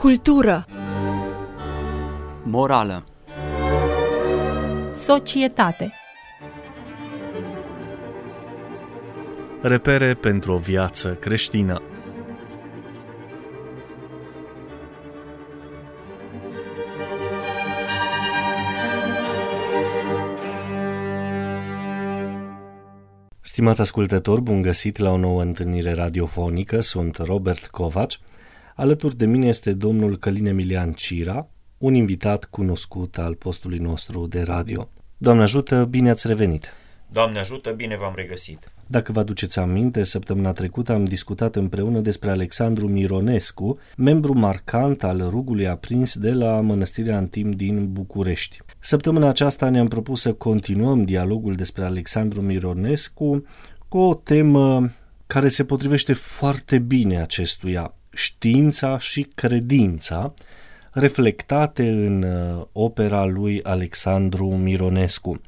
Cultură Morală Societate. Repere pentru o viață creștină. Stimați ascultători, bun găsit la o nouă întâlnire radiofonică, sunt Robert Covaci. Alături de mine este domnul Călin Emilian Cira, un invitat cunoscut al postului nostru de radio. Doamne ajută, bine ați revenit! Doamne ajută, bine v-am regăsit! Dacă vă aduceți aminte, săptămâna trecută am discutat împreună despre Alexandru Mironescu, membru marcant al rugului aprins de la Mănăstirea Antim din București. Săptămâna aceasta ne-am propus să continuăm dialogul despre Alexandru Mironescu cu o temă care se potrivește foarte bine acestuia, știința și credința, reflectate în uh, opera lui Alexandru Mironescu.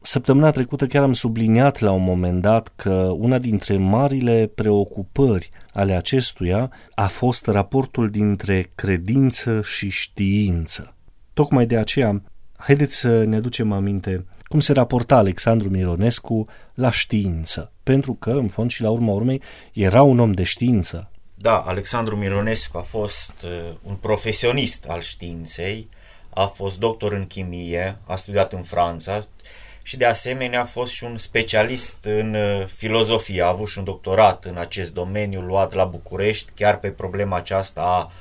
Săptămâna trecută chiar am subliniat la un moment dat că una dintre marile preocupări ale acestuia a fost raportul dintre credință și știință. Tocmai de aceea, haideți să ne aducem aminte cum se raporta Alexandru Mironescu la știință, pentru că, în fond și la urma urmei, era un om de știință. Da, Alexandru Mironescu a fost uh, un profesionist al științei, a fost doctor în chimie, a studiat în Franța, și de asemenea a fost și un specialist în uh, filozofie, a avut și un doctorat în acest domeniu luat la București, chiar pe problema aceasta a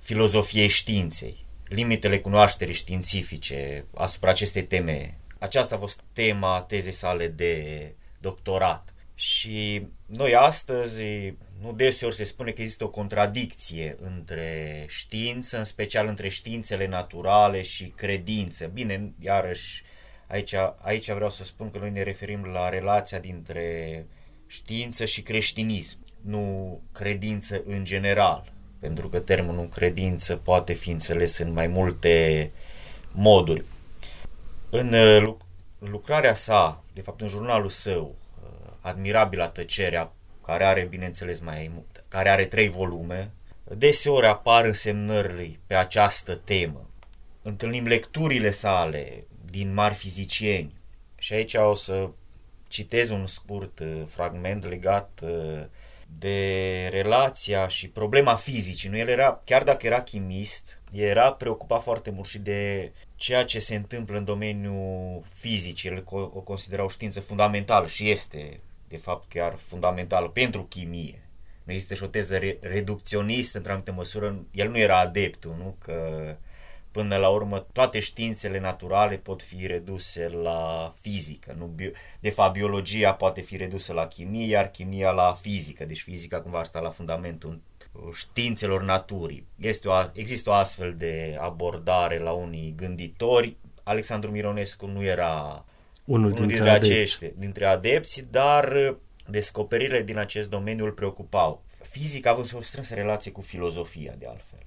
filozofiei științei, limitele cunoașterii științifice asupra acestei teme. Aceasta a fost tema tezei sale de doctorat. Și noi astăzi, nu deseori se spune că există o contradicție între știință, în special între științele naturale și credință. Bine, iarăși, Aici, aici vreau să spun că noi ne referim la relația dintre știință și creștinism, nu credință în general, pentru că termenul credință poate fi înțeles în mai multe moduri. În uh, lucrarea sa, de fapt în jurnalul său, uh, Admirabila tăcerea, care are, bineînțeles, mai mult, care are trei volume, deseori apar însemnările pe această temă. Întâlnim lecturile sale din mari fizicieni. Și aici o să citez un scurt uh, fragment legat uh, de relația și problema fizicii. Nu, el era, chiar dacă era chimist, era preocupat foarte mult și de ceea ce se întâmplă în domeniul fizic. El o considera o știință fundamentală și este, de fapt, chiar fundamentală pentru chimie. Nu există și o teză reducționistă, într-o anumită măsură. El nu era adeptul, nu? Că Până la urmă, toate științele naturale pot fi reduse la fizică. Nu? De fapt, biologia poate fi redusă la chimie, iar chimia la fizică. Deci fizica cumva asta la fundamentul științelor naturii. Este o, există o astfel de abordare la unii gânditori. Alexandru Mironescu nu era unul, unul dintre, dintre acești, dintre adepți, dar descoperirile din acest domeniu îl preocupau. Fizica având și o strânsă relație cu filozofia, de altfel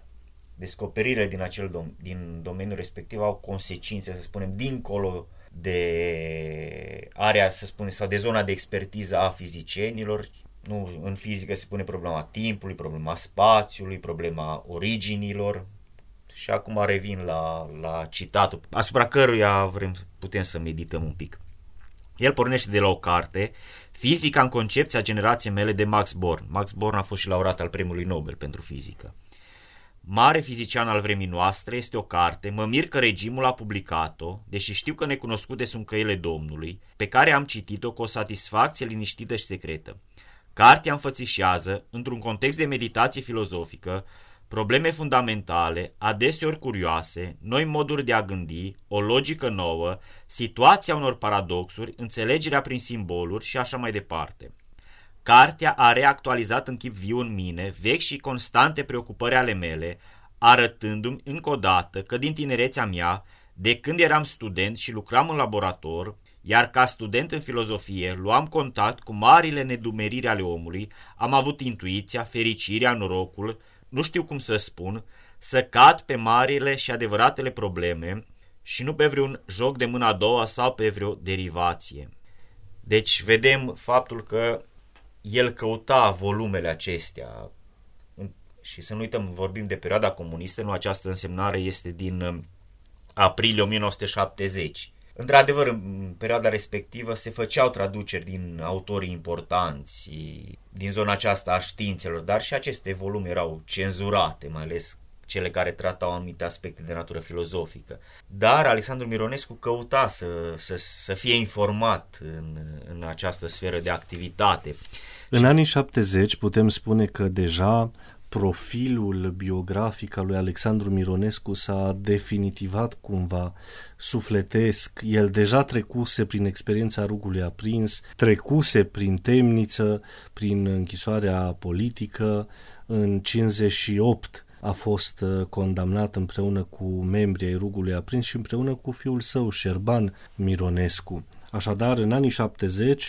descoperirile din acel dom- din domeniul respectiv au consecințe, să spunem, dincolo de area, să spunem, sau de zona de expertiză a fizicienilor. Nu, în fizică se pune problema timpului, problema spațiului, problema originilor. Și acum revin la, la citatul, asupra căruia vrem, putem să medităm un pic. El pornește de la o carte, Fizica în concepția generației mele de Max Born. Max Born a fost și laureat al premiului Nobel pentru fizică mare fizician al vremii noastre, este o carte, mă mir că regimul a publicat-o, deși știu că necunoscute sunt căile Domnului, pe care am citit-o cu o satisfacție liniștită și secretă. Cartea înfățișează, într-un context de meditație filozofică, probleme fundamentale, adeseori curioase, noi moduri de a gândi, o logică nouă, situația unor paradoxuri, înțelegerea prin simboluri și așa mai departe. Cartea a reactualizat în chip viu în mine vechi și constante preocupări ale mele, arătându-mi încă o dată că din tinerețea mea, de când eram student și lucram în laborator, iar ca student în filozofie luam contact cu marile nedumeriri ale omului, am avut intuiția, fericirea, norocul, nu știu cum să spun, să cad pe marile și adevăratele probleme și nu pe vreun joc de mâna a doua sau pe vreo derivație. Deci vedem faptul că el căuta volumele acestea Și să nu uităm, vorbim de perioada comunistă, nu această însemnare este din uh, aprilie 1970. Într-adevăr, în perioada respectivă se făceau traduceri din autorii importanți din zona aceasta a științelor, dar și aceste volume erau cenzurate, mai ales cele care tratau anumite aspecte de natură filozofică. Dar Alexandru Mironescu căuta să, să, să fie informat în, în această sferă de activitate. În anii 70 putem spune că deja profilul biografic al lui Alexandru Mironescu s-a definitivat cumva sufletesc. El deja trecuse prin experiența rugului aprins, trecuse prin temniță, prin închisoarea politică. În 58 a fost uh, condamnat împreună cu membrii ai rugului aprins și împreună cu fiul său, Șerban Mironescu. Așadar, în anii 70,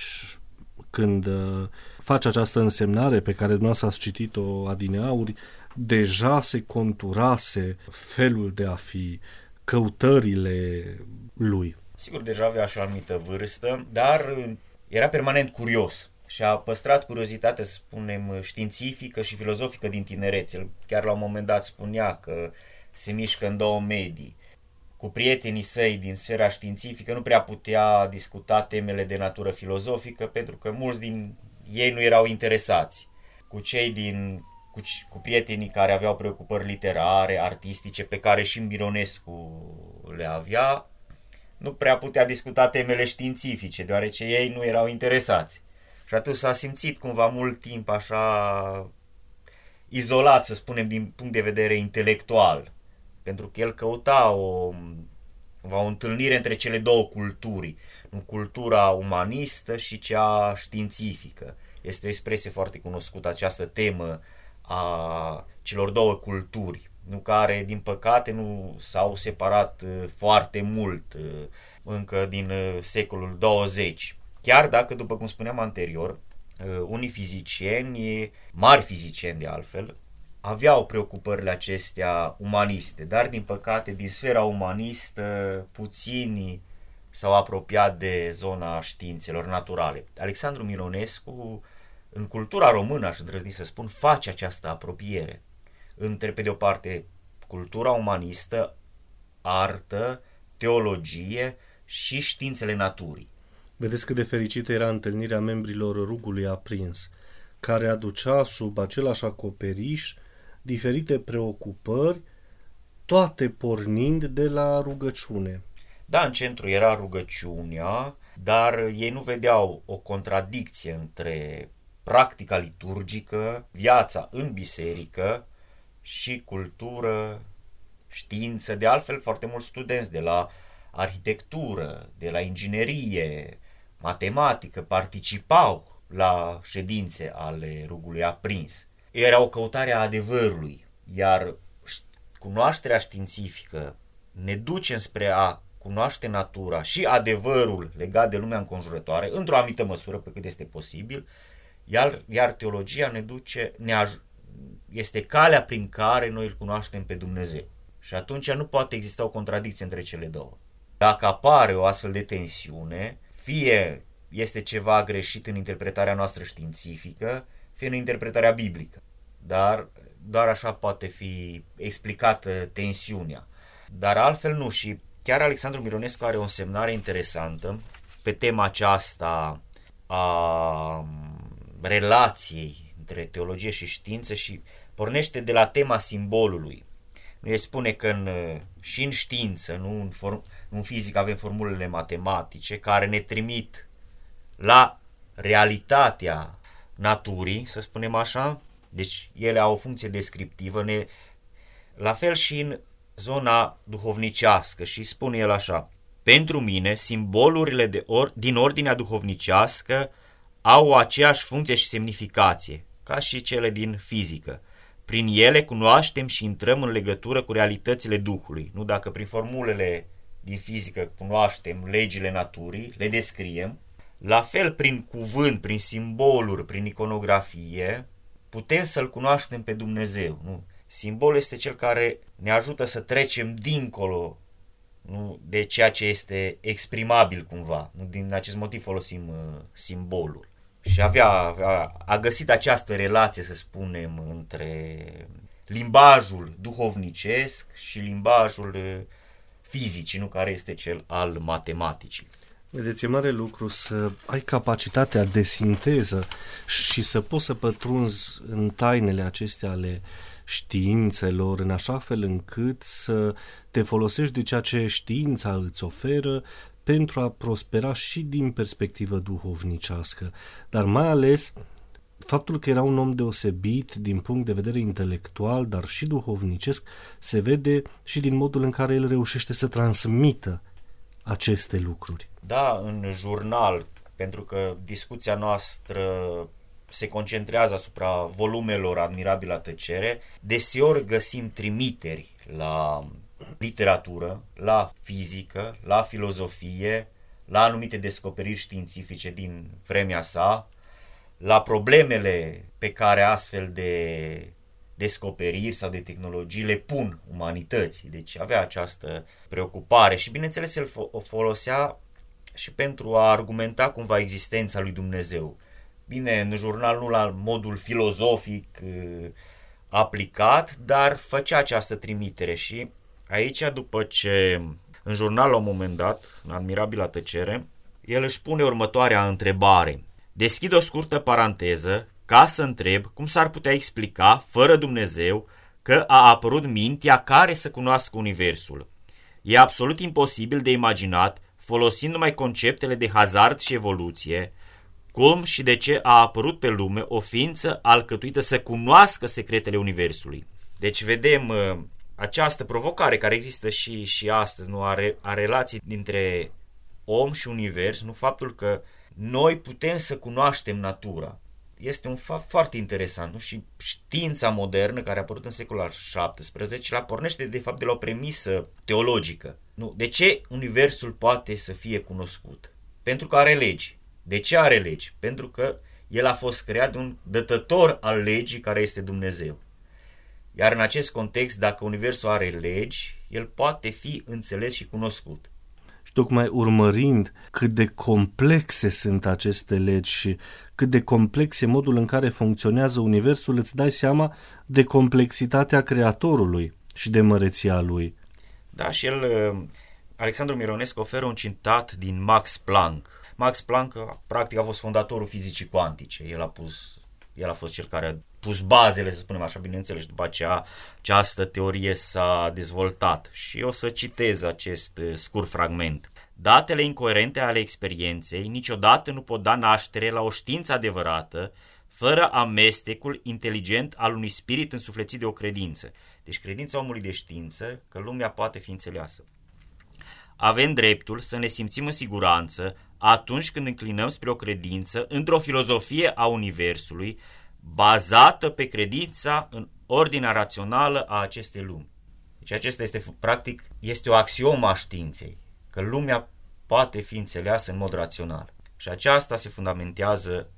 când uh, face această însemnare pe care dumneavoastră ați citit-o adineauri, deja se conturase felul de a fi căutările lui. Sigur, deja avea și o anumită vârstă, dar era permanent curios și a păstrat curiozitatea, să spunem, științifică și filozofică din tinerețe. El chiar la un moment dat spunea că se mișcă în două medii. Cu prietenii săi din sfera științifică nu prea putea discuta temele de natură filozofică pentru că mulți din ei nu erau interesați. Cu cei din cu, cu prietenii care aveau preocupări literare, artistice, pe care și Mironescu le avea, nu prea putea discuta temele științifice, deoarece ei nu erau interesați. Și atunci s-a simțit cumva mult timp așa izolat, să spunem, din punct de vedere intelectual. Pentru că el căuta o, o întâlnire între cele două culturi cultura umanistă și cea științifică. Este o expresie foarte cunoscută această temă a celor două culturi, nu care, din păcate, nu s-au separat uh, foarte mult uh, încă din uh, secolul 20. Chiar dacă, după cum spuneam anterior, unii fizicieni, mari fizicieni de altfel, aveau preocupările acestea umaniste, dar din păcate din sfera umanistă puțini s-au apropiat de zona științelor naturale. Alexandru Mironescu, în cultura română, aș îndrăzni să spun, face această apropiere între, pe de o parte, cultura umanistă, artă, teologie și științele naturii. Vedeți cât de fericită era întâlnirea membrilor rugului aprins, care aducea sub același acoperiș diferite preocupări, toate pornind de la rugăciune. Da, în centru era rugăciunea, dar ei nu vedeau o contradicție între practica liturgică, viața în biserică și cultură, știință. De altfel, foarte mulți studenți de la arhitectură, de la inginerie, matematică participau la ședințe ale rugului aprins. Era o căutare a adevărului, iar cunoașterea științifică ne duce spre a cunoaște natura și adevărul legat de lumea înconjurătoare, într-o anumită măsură, pe cât este posibil, iar, iar teologia ne duce, ne aj- este calea prin care noi îl cunoaștem pe Dumnezeu. Și atunci nu poate exista o contradicție între cele două. Dacă apare o astfel de tensiune, fie este ceva greșit în interpretarea noastră științifică, fie în interpretarea biblică. Dar doar așa poate fi explicată tensiunea. Dar altfel nu și Chiar Alexandru Mironescu are o semnare interesantă pe tema aceasta a relației între teologie și știință și pornește de la tema simbolului. El spune că în, și în știință, nu în, form, nu în fizică, avem formulele matematice care ne trimit la realitatea naturii, să spunem așa, deci ele au o funcție descriptivă, ne, la fel și în zona duhovnicească și spune el așa, pentru mine, simbolurile de or, din ordinea duhovnicească au o aceeași funcție și semnificație, ca și cele din fizică. Prin ele cunoaștem și intrăm în legătură cu realitățile Duhului. Nu dacă prin formulele din fizică cunoaștem legile naturii, le descriem, la fel prin cuvânt, prin simboluri, prin iconografie, putem să-L cunoaștem pe Dumnezeu. Nu? Simbolul este cel care ne ajută să trecem dincolo nu, de ceea ce este exprimabil cumva. Nu, din acest motiv folosim uh, simbolul. Și avea, avea, a găsit această relație, să spunem, între limbajul duhovnicesc și limbajul uh, fizicii, nu care este cel al matematicii. Vedeți, e mare lucru să ai capacitatea de sinteză și să poți să pătrunzi în tainele acestea ale științelor în așa fel încât să te folosești de ceea ce știința îți oferă pentru a prospera și din perspectivă duhovnicească, dar mai ales faptul că era un om deosebit din punct de vedere intelectual, dar și duhovnicesc, se vede și din modul în care el reușește să transmită aceste lucruri. Da, în jurnal, pentru că discuția noastră se concentrează asupra volumelor Admirabilă tăcere, deseori găsim trimiteri la literatură, la fizică, la filozofie, la anumite descoperiri științifice din vremea sa, la problemele pe care astfel de descoperiri sau de tehnologii le pun umanității. Deci avea această preocupare și bineînțeles el o folosea și pentru a argumenta cumva existența lui Dumnezeu. Bine, în jurnal nu la modul filozofic uh, aplicat, dar făcea această trimitere și aici după ce în jurnal la un moment dat, în admirabilă tăcere, el își pune următoarea întrebare. Deschid o scurtă paranteză ca să întreb cum s-ar putea explica, fără Dumnezeu, că a apărut mintea care să cunoască Universul. E absolut imposibil de imaginat, folosind numai conceptele de hazard și evoluție, cum și de ce a apărut pe lume o ființă alcătuită să cunoască secretele Universului. Deci vedem uh, această provocare care există și, și astăzi, nu are a relații dintre om și univers, nu faptul că noi putem să cunoaștem natura. Este un fapt foarte interesant nu? și știința modernă care a apărut în secolul al XVII la pornește de fapt de la o premisă teologică. Nu? De ce universul poate să fie cunoscut? Pentru că are legi. De ce are legi? Pentru că el a fost creat de un dătător al legii care este Dumnezeu. Iar în acest context, dacă Universul are legi, el poate fi înțeles și cunoscut. Și tocmai urmărind cât de complexe sunt aceste legi și cât de complex e modul în care funcționează Universul, îți dai seama de complexitatea Creatorului și de măreția lui. Da, și el, Alexandru Mironescu, oferă un citat din Max Planck. Max Planck, practic, a fost fondatorul fizicii cuantice. El a pus el a fost cel care a pus bazele, să spunem așa, bineînțeles, după aceea această teorie s-a dezvoltat. Și o să citez acest uh, scurt fragment. Datele incoerente ale experienței niciodată nu pot da naștere la o știință adevărată fără amestecul inteligent al unui spirit însuflețit de o credință. Deci credința omului de știință că lumea poate fi înțeleasă. Avem dreptul să ne simțim în siguranță atunci când înclinăm spre o credință într-o filozofie a Universului bazată pe credința în ordinea rațională a acestei lumi. Deci acesta este, practic, este o axiomă a științei, că lumea poate fi înțeleasă în mod rațional. Și aceasta se fundamentează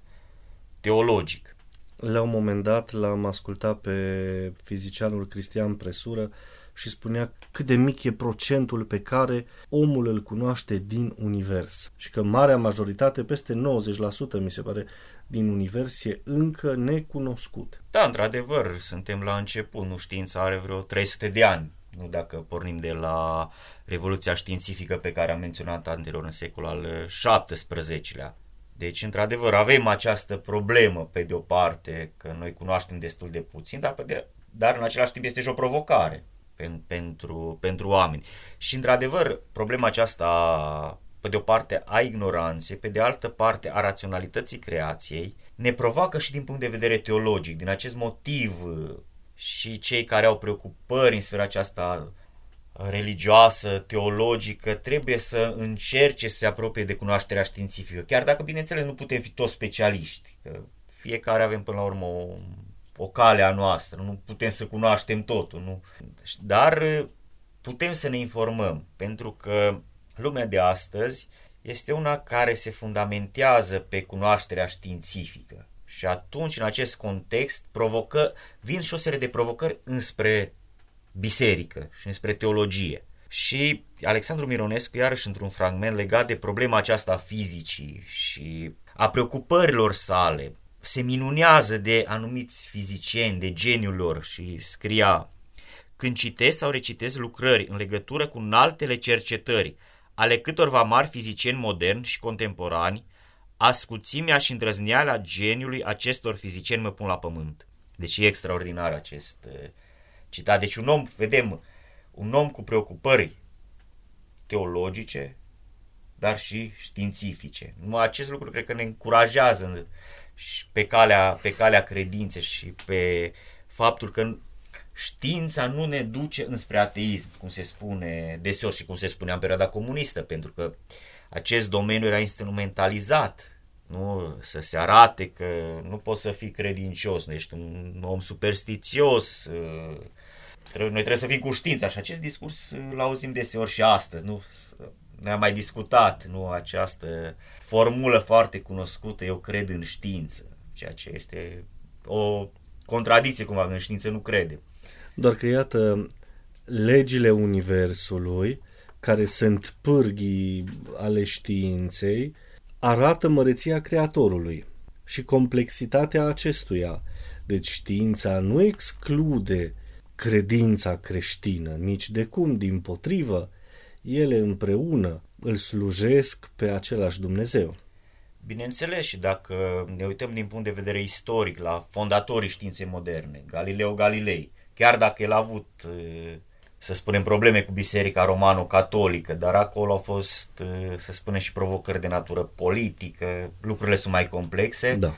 teologic. La un moment dat l-am ascultat pe fizicianul Cristian Presură și spunea cât de mic e procentul pe care omul îl cunoaște din univers și că marea majoritate, peste 90% mi se pare, din univers e încă necunoscut. Da, într-adevăr, suntem la început, nu știința are vreo 300 de ani, nu dacă pornim de la revoluția științifică pe care am menționat anterior în secolul al XVII-lea. Deci, într-adevăr, avem această problemă, pe de o parte, că noi cunoaștem destul de puțin, dar, pe de, dar în același timp este și o provocare pen, pentru, pentru oameni. Și, într-adevăr, problema aceasta, pe de o parte, a ignoranței, pe de altă parte, a raționalității creației, ne provoacă și din punct de vedere teologic. Din acest motiv, și cei care au preocupări în sfera aceasta religioasă, teologică, trebuie să încerce să se apropie de cunoașterea științifică, chiar dacă, bineînțeles, nu putem fi toți specialiști. Că fiecare avem, până la urmă, o o cale a noastră, nu putem să cunoaștem totul, nu? Dar uh, putem să ne informăm, pentru că lumea de astăzi este una care se fundamentează pe cunoașterea științifică. Și atunci, în acest context, provocă, vin și o serie de provocări înspre biserică și înspre teologie. Și Alexandru Mironescu, iarăși într-un fragment legat de problema aceasta a fizicii și a preocupărilor sale se minunează de anumiți fizicieni, de geniul lor și scria când citesc sau recitesc lucrări în legătură cu altele cercetări ale câtorva mari fizicieni moderni și contemporani, ascuțimea și îndrăzneala geniului acestor fizicieni mă pun la pământ. Deci e extraordinar acest uh, citat. Deci un om, vedem, un om cu preocupări teologice, dar și științifice. Numai acest lucru cred că ne încurajează pe calea, pe calea credinței și pe faptul că știința nu ne duce înspre ateism, cum se spune deseori și cum se spunea în perioada comunistă, pentru că acest domeniu era instrumentalizat nu? Să se arate că nu poți să fii credincios, nu ești un om superstițios, uh, noi trebuie să fim cu știința și acest discurs îl auzim deseori și astăzi, nu? Ne-am mai discutat, nu? Această formulă foarte cunoscută, eu cred în știință, ceea ce este o contradicție cumva, în știință nu crede. Doar că iată, legile universului, care sunt pârghii ale științei, arată măreția Creatorului și complexitatea acestuia. Deci știința nu exclude credința creștină, nici de cum, din potrivă, ele împreună îl slujesc pe același Dumnezeu. Bineînțeles, și dacă ne uităm din punct de vedere istoric la fondatorii științei moderne, Galileo Galilei, chiar dacă el a avut să spunem, probleme cu Biserica Romano-Catolică, dar acolo au fost, să spunem, și provocări de natură politică, lucrurile sunt mai complexe, da.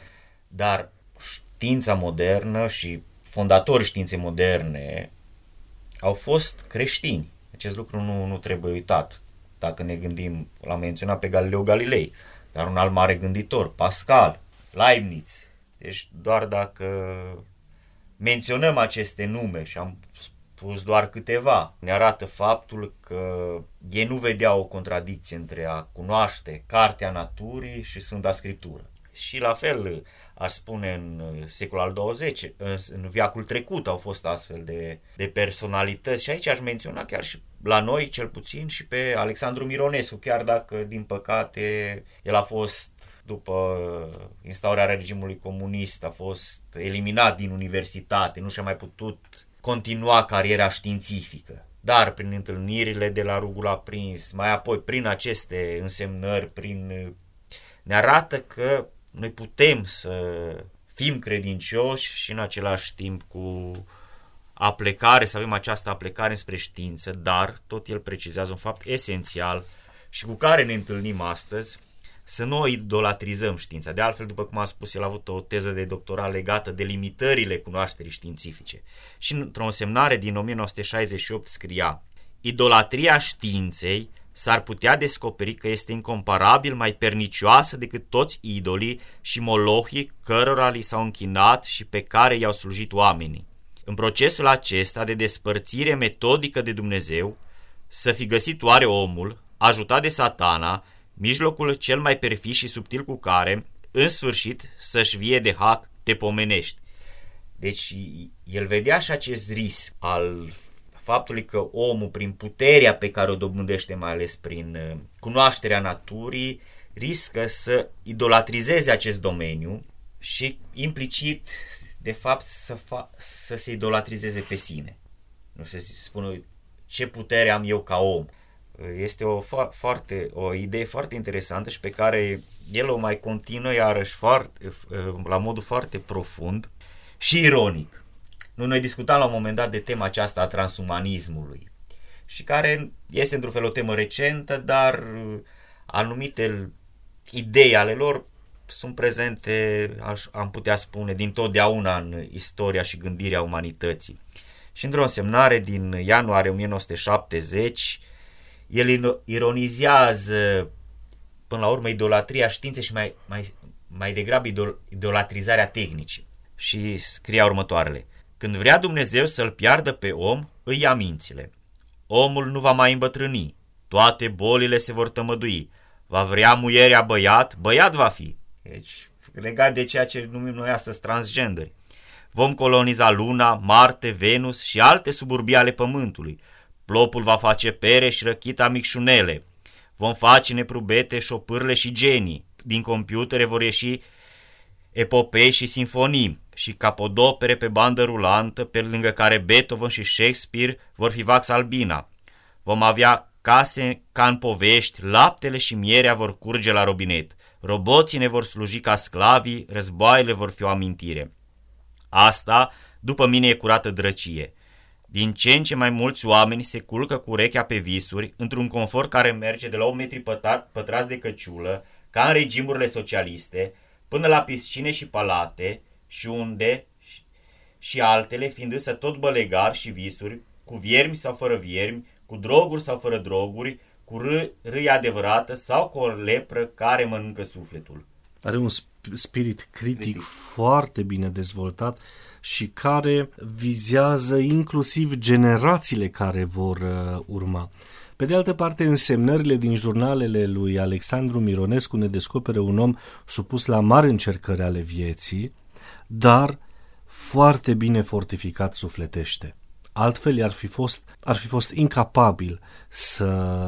dar știința modernă și fondatorii științei moderne au fost creștini. Acest lucru nu, nu trebuie uitat. Dacă ne gândim, l-am menționat pe Galileo Galilei, dar un alt mare gânditor, Pascal, Leibniz. Deci doar dacă menționăm aceste nume și am spus doar câteva. Ne arată faptul că ei nu vedeau o contradicție între a cunoaște cartea naturii și Sfânta Scriptură. Și la fel, aș spune, în secolul al XX, în viacul trecut au fost astfel de, de personalități și aici aș menționa chiar și la noi, cel puțin, și pe Alexandru Mironescu, chiar dacă, din păcate, el a fost după instaurarea regimului comunist, a fost eliminat din universitate, nu și-a mai putut continua cariera științifică. Dar prin întâlnirile de la rugul aprins, mai apoi prin aceste însemnări, prin ne arată că noi putem să fim credincioși și în același timp cu aplecare, să avem această aplecare spre știință, dar tot el precizează un fapt esențial și cu care ne întâlnim astăzi, să nu o idolatrizăm știința. De altfel, după cum am spus, el a avut o teză de doctorat legată de limitările cunoașterii științifice. Și într-o semnare din 1968 scria Idolatria științei s-ar putea descoperi că este incomparabil mai pernicioasă decât toți idolii și molohii cărora li s-au închinat și pe care i-au slujit oamenii. În procesul acesta de despărțire metodică de Dumnezeu, să fi găsit oare omul, ajutat de satana, mijlocul cel mai perfid și subtil cu care, în sfârșit, să-și vie de hac te pomenești. Deci el vedea și acest risc al faptului că omul, prin puterea pe care o dobândește, mai ales prin uh, cunoașterea naturii, riscă să idolatrizeze acest domeniu și implicit, de fapt, să, fa- să se idolatrizeze pe sine. Nu se spune ce putere am eu ca om. Este o, fo- foarte, o idee foarte interesantă și pe care el o mai continuă iarăși foarte, la modul foarte profund și ironic. Nu, noi discutam la un moment dat de tema aceasta a transumanismului și care este într-un fel o temă recentă, dar anumite idei ale lor sunt prezente, aș, am putea spune, din totdeauna în istoria și gândirea umanității. Și într-o semnare din ianuarie 1970, el ironizează până la urmă idolatria științei și mai, mai, mai degrabă idol, idolatrizarea tehnicii. Și scria următoarele. Când vrea Dumnezeu să-l piardă pe om, îi ia mințile. Omul nu va mai îmbătrâni, toate bolile se vor tămădui. Va vrea muierea băiat, băiat va fi. Deci, legat de ceea ce numim noi astăzi transgenderi. Vom coloniza Luna, Marte, Venus și alte suburbii ale Pământului. Plopul va face pere și răchita micșunele. Vom face neprubete, șopârle și genii. Din computere vor ieși epopei și sinfonii și capodopere pe bandă rulantă, pe lângă care Beethoven și Shakespeare vor fi Vax Albina. Vom avea case ca în povești, laptele și mierea vor curge la robinet, roboții ne vor sluji ca sclavii, războaiele vor fi o amintire. Asta, după mine, e curată drăcie. Din ce în ce mai mulți oameni se culcă cu urechea pe visuri, într-un confort care merge de la 8 metri pătrați de căciulă, ca în regimurile socialiste, până la piscine și palate, și unde și altele, fiind însă tot bălegar și visuri, cu viermi sau fără viermi, cu droguri sau fără droguri, cu râ, râi adevărată sau cu o lepră care mănâncă sufletul. Are un spirit critic, critic foarte bine dezvoltat și care vizează inclusiv generațiile care vor uh, urma. Pe de altă parte, însemnările din jurnalele lui Alexandru Mironescu ne descoperă un om supus la mari încercări ale vieții, dar foarte bine fortificat sufletește. Altfel ar fi fost, ar fi fost incapabil să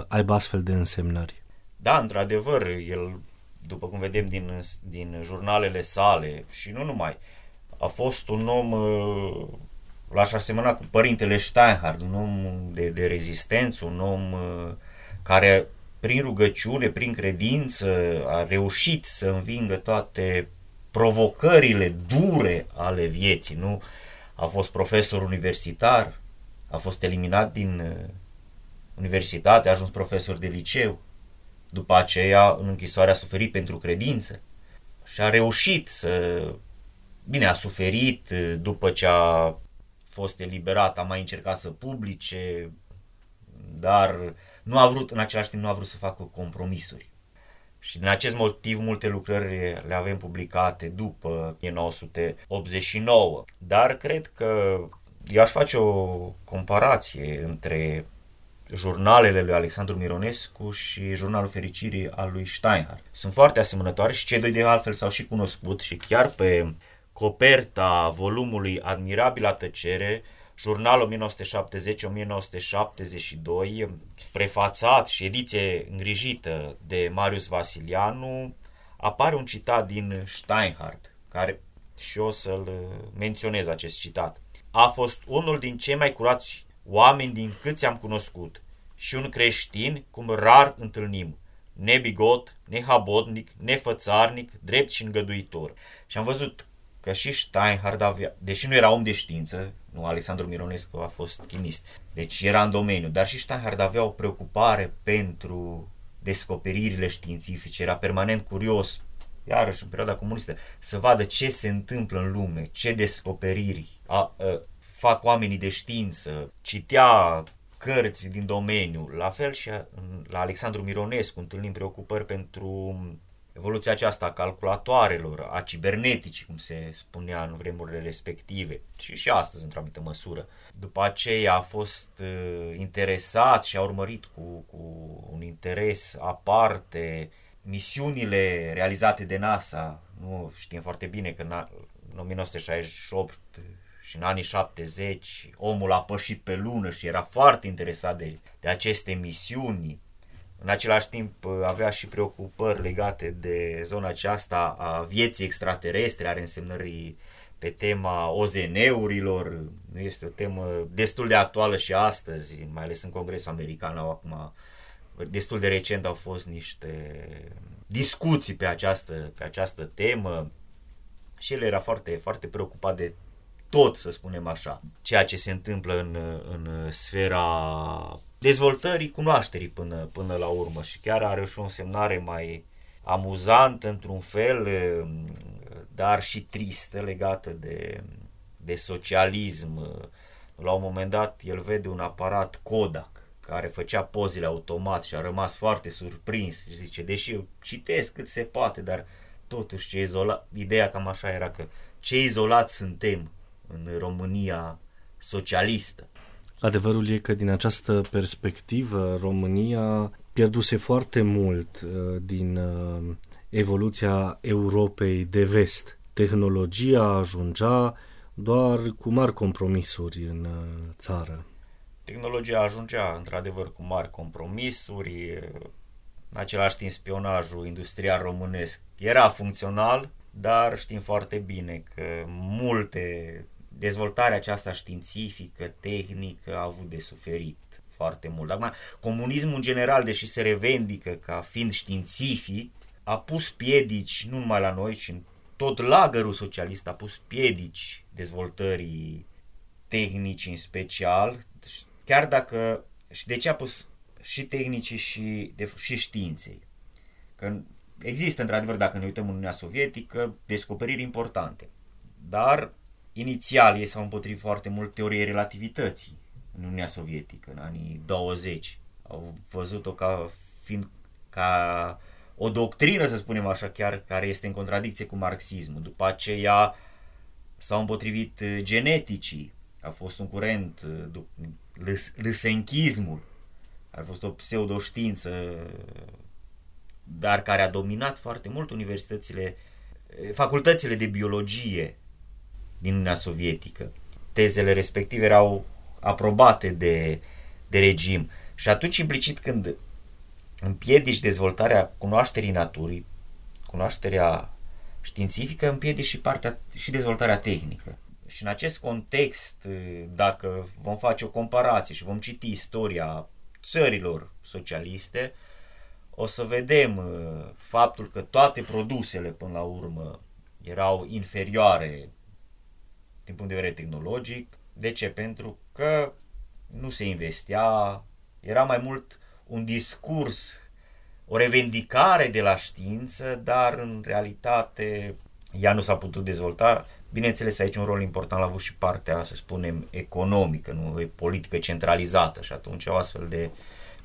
aibă astfel de însemnări. Da, într-adevăr, el, după cum vedem din, din jurnalele sale și nu numai, a fost un om, uh, l-aș asemăna cu părintele Steinhardt, un om de, de rezistență, un om uh, care prin rugăciune, prin credință, a reușit să învingă toate provocările dure ale vieții, nu? A fost profesor universitar, a fost eliminat din uh, universitate, a ajuns profesor de liceu, după aceea în închisoare a suferit pentru credință și a reușit să... Bine, a suferit uh, după ce a fost eliberat, a mai încercat să publice, dar nu a vrut, în același timp nu a vrut să facă compromisuri. Și din acest motiv multe lucrări le avem publicate după 1989. Dar cred că eu aș face o comparație între jurnalele lui Alexandru Mironescu și jurnalul fericirii al lui Steinhardt. Sunt foarte asemănătoare și cei doi de altfel s-au și cunoscut și chiar pe coperta volumului Admirabila tăcere jurnal 1970-1972, prefațat și ediție îngrijită de Marius Vasilianu, apare un citat din Steinhardt, care și o să-l menționez acest citat. A fost unul din cei mai curați oameni din câți am cunoscut și un creștin cum rar întâlnim, nebigot, nehabodnic, nefățarnic, drept și îngăduitor. Și am văzut că și Steinhardt avea, deși nu era om de știință, nu, Alexandru Mironescu a fost chimist, deci era în domeniu, dar și Steinhardt avea o preocupare pentru descoperirile științifice, era permanent curios, iarăși în perioada comunistă, să vadă ce se întâmplă în lume, ce descoperiri a, a, fac oamenii de știință, citea cărți din domeniu, la fel și la Alexandru Mironescu întâlnim preocupări pentru evoluția aceasta a calculatoarelor, a ciberneticii, cum se spunea în vremurile respective și și astăzi într-o anumită măsură. După aceea a fost uh, interesat și a urmărit cu, cu un interes aparte misiunile realizate de NASA. Nu știm foarte bine că în 1968 și în anii 70 omul a pășit pe lună și era foarte interesat de, de aceste misiuni în același timp uh, avea și preocupări legate de zona aceasta a vieții extraterestre, are însemnării pe tema OZN-urilor, nu este o temă destul de actuală și astăzi, mai ales în Congresul American, au acum destul de recent au fost niște discuții pe această, pe această temă și el era foarte, foarte preocupat de tot, să spunem așa, ceea ce se întâmplă în, în sfera dezvoltării cunoașterii până, până la urmă și chiar are și o semnare mai amuzantă într-un fel, dar și tristă legată de, de socialism. La un moment dat el vede un aparat Kodak care făcea pozele automat și a rămas foarte surprins și zice, deși eu citesc cât se poate, dar totuși ce izolat, ideea cam așa era că ce izolat suntem în România socialistă. Adevărul e că din această perspectivă România pierduse foarte mult uh, din uh, evoluția Europei de vest. Tehnologia ajungea doar cu mari compromisuri în uh, țară. Tehnologia ajungea într-adevăr cu mari compromisuri, în același timp spionajul industrial românesc era funcțional, dar știm foarte bine că multe dezvoltarea aceasta științifică, tehnică a avut de suferit foarte mult. Acum, comunismul în general, deși se revendică ca fiind științific, a pus piedici nu numai la noi, ci în tot lagărul socialist a pus piedici dezvoltării tehnici în special, chiar dacă și de ce a pus și tehnicii și, de, și științei. Că există, într-adevăr, dacă ne uităm în Uniunea Sovietică, descoperiri importante. Dar, inițial, ei s-au împotrivit foarte mult teoriei relativității în Uniunea Sovietică, în anii 20. Au văzut-o ca fiind ca o doctrină, să spunem așa, chiar care este în contradicție cu marxismul. După aceea s-au împotrivit geneticii, a fost un curent, lâsenchismul, a fost o pseudoștiință, dar care a dominat foarte mult universitățile, facultățile de biologie din Uniunea Sovietică. Tezele respective erau aprobate de, de regim. Și atunci, implicit, când împiedici dezvoltarea cunoașterii naturii, cunoașterea științifică, împiedici și, partea, și dezvoltarea tehnică. Și în acest context, dacă vom face o comparație și vom citi istoria țărilor socialiste, o să vedem uh, faptul că toate produsele până la urmă erau inferioare din punct de vedere tehnologic. De ce? Pentru că nu se investea, era mai mult un discurs, o revendicare de la știință, dar în realitate ea nu s-a putut dezvolta. Bineînțeles, aici un rol important a avut și partea, să spunem, economică, nu e politică centralizată și atunci o astfel de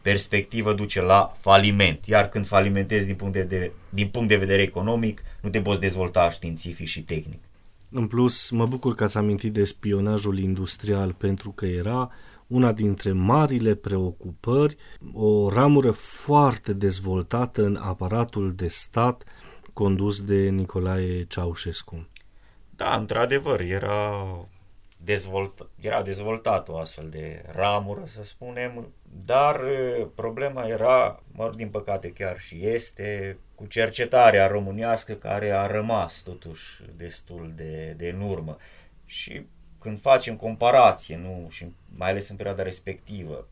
perspectivă duce la faliment. Iar când falimentezi din punct de, de, din punct de vedere economic, nu te poți dezvolta științific și tehnic. În plus, mă bucur că ați amintit de spionajul industrial pentru că era una dintre marile preocupări, o ramură foarte dezvoltată în aparatul de stat condus de Nicolae Ceaușescu. Da, într-adevăr, era, dezvolt, era dezvoltat o astfel de ramură, să spunem, dar problema era, mă din păcate chiar și este, cu cercetarea românească care a rămas totuși destul de, de în urmă. Și când facem comparație, nu, și mai ales în perioada respectivă,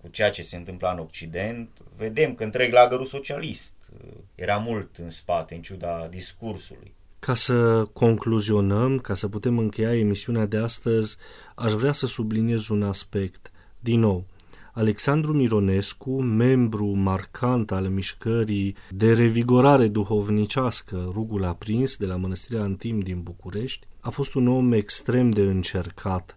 cu ceea ce se întâmpla în Occident, vedem că întreg lagărul socialist era mult în spate, în ciuda discursului. Ca să concluzionăm, ca să putem încheia emisiunea de astăzi, aș vrea să subliniez un aspect. Din nou, Alexandru Mironescu, membru marcant al mișcării de revigorare duhovnicească Rugul Aprins de la Mănăstirea Antim din București, a fost un om extrem de încercat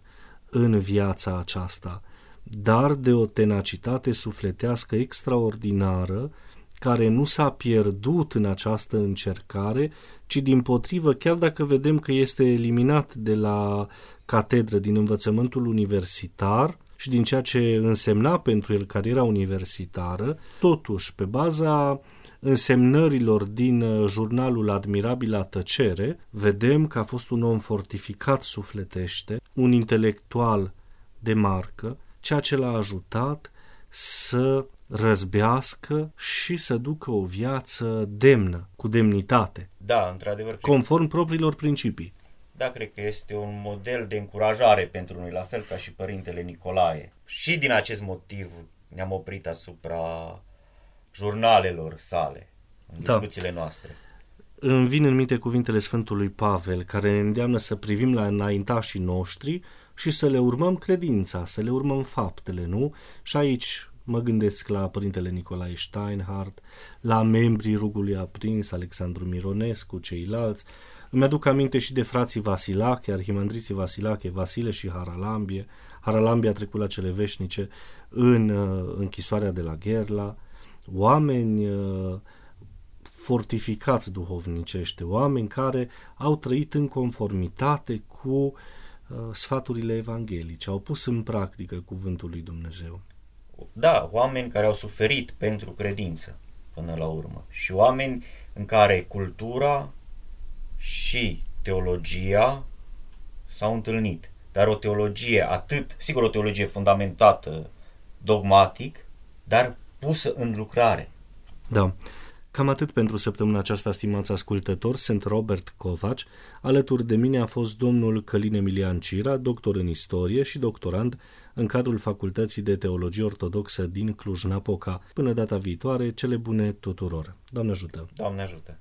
în viața aceasta, dar de o tenacitate sufletească extraordinară, care nu s-a pierdut în această încercare, ci din potrivă, chiar dacă vedem că este eliminat de la catedră din învățământul universitar, și din ceea ce însemna pentru el cariera universitară, totuși, pe baza însemnărilor din uh, jurnalul Admirabila Tăcere, vedem că a fost un om fortificat sufletește, un intelectual de marcă, ceea ce l-a ajutat să răzbească și să ducă o viață demnă, cu demnitate. Da, într-adevăr. Conform propriilor principii da, cred că este un model de încurajare pentru noi, la fel ca și părintele Nicolae. Și din acest motiv ne-am oprit asupra jurnalelor sale, în da. discuțiile noastre. Îmi vin în minte cuvintele Sfântului Pavel, care ne îndeamnă să privim la înaintașii noștri și să le urmăm credința, să le urmăm faptele, nu? Și aici mă gândesc la părintele Nicolae Steinhardt, la membrii rugului aprins, Alexandru Mironescu, ceilalți, îmi aduc aminte și de frații Vasilache, arhimandriții Vasilache, Vasile și Haralambie. Haralambie a trecut la cele veșnice în uh, închisoarea de la Gherla. Oameni uh, fortificați duhovnicește, oameni care au trăit în conformitate cu uh, sfaturile evanghelice, au pus în practică cuvântul lui Dumnezeu. Da, oameni care au suferit pentru credință până la urmă și oameni în care cultura și teologia s-au întâlnit. Dar o teologie atât, sigur o teologie fundamentată dogmatic, dar pusă în lucrare. Da. Cam atât pentru săptămâna aceasta, stimați ascultători. Sunt Robert Covaci. Alături de mine a fost domnul Călin Emilian Cira, doctor în istorie și doctorand în cadrul Facultății de Teologie Ortodoxă din Cluj-Napoca. Până data viitoare, cele bune tuturor. Doamne ajută! Doamne ajută!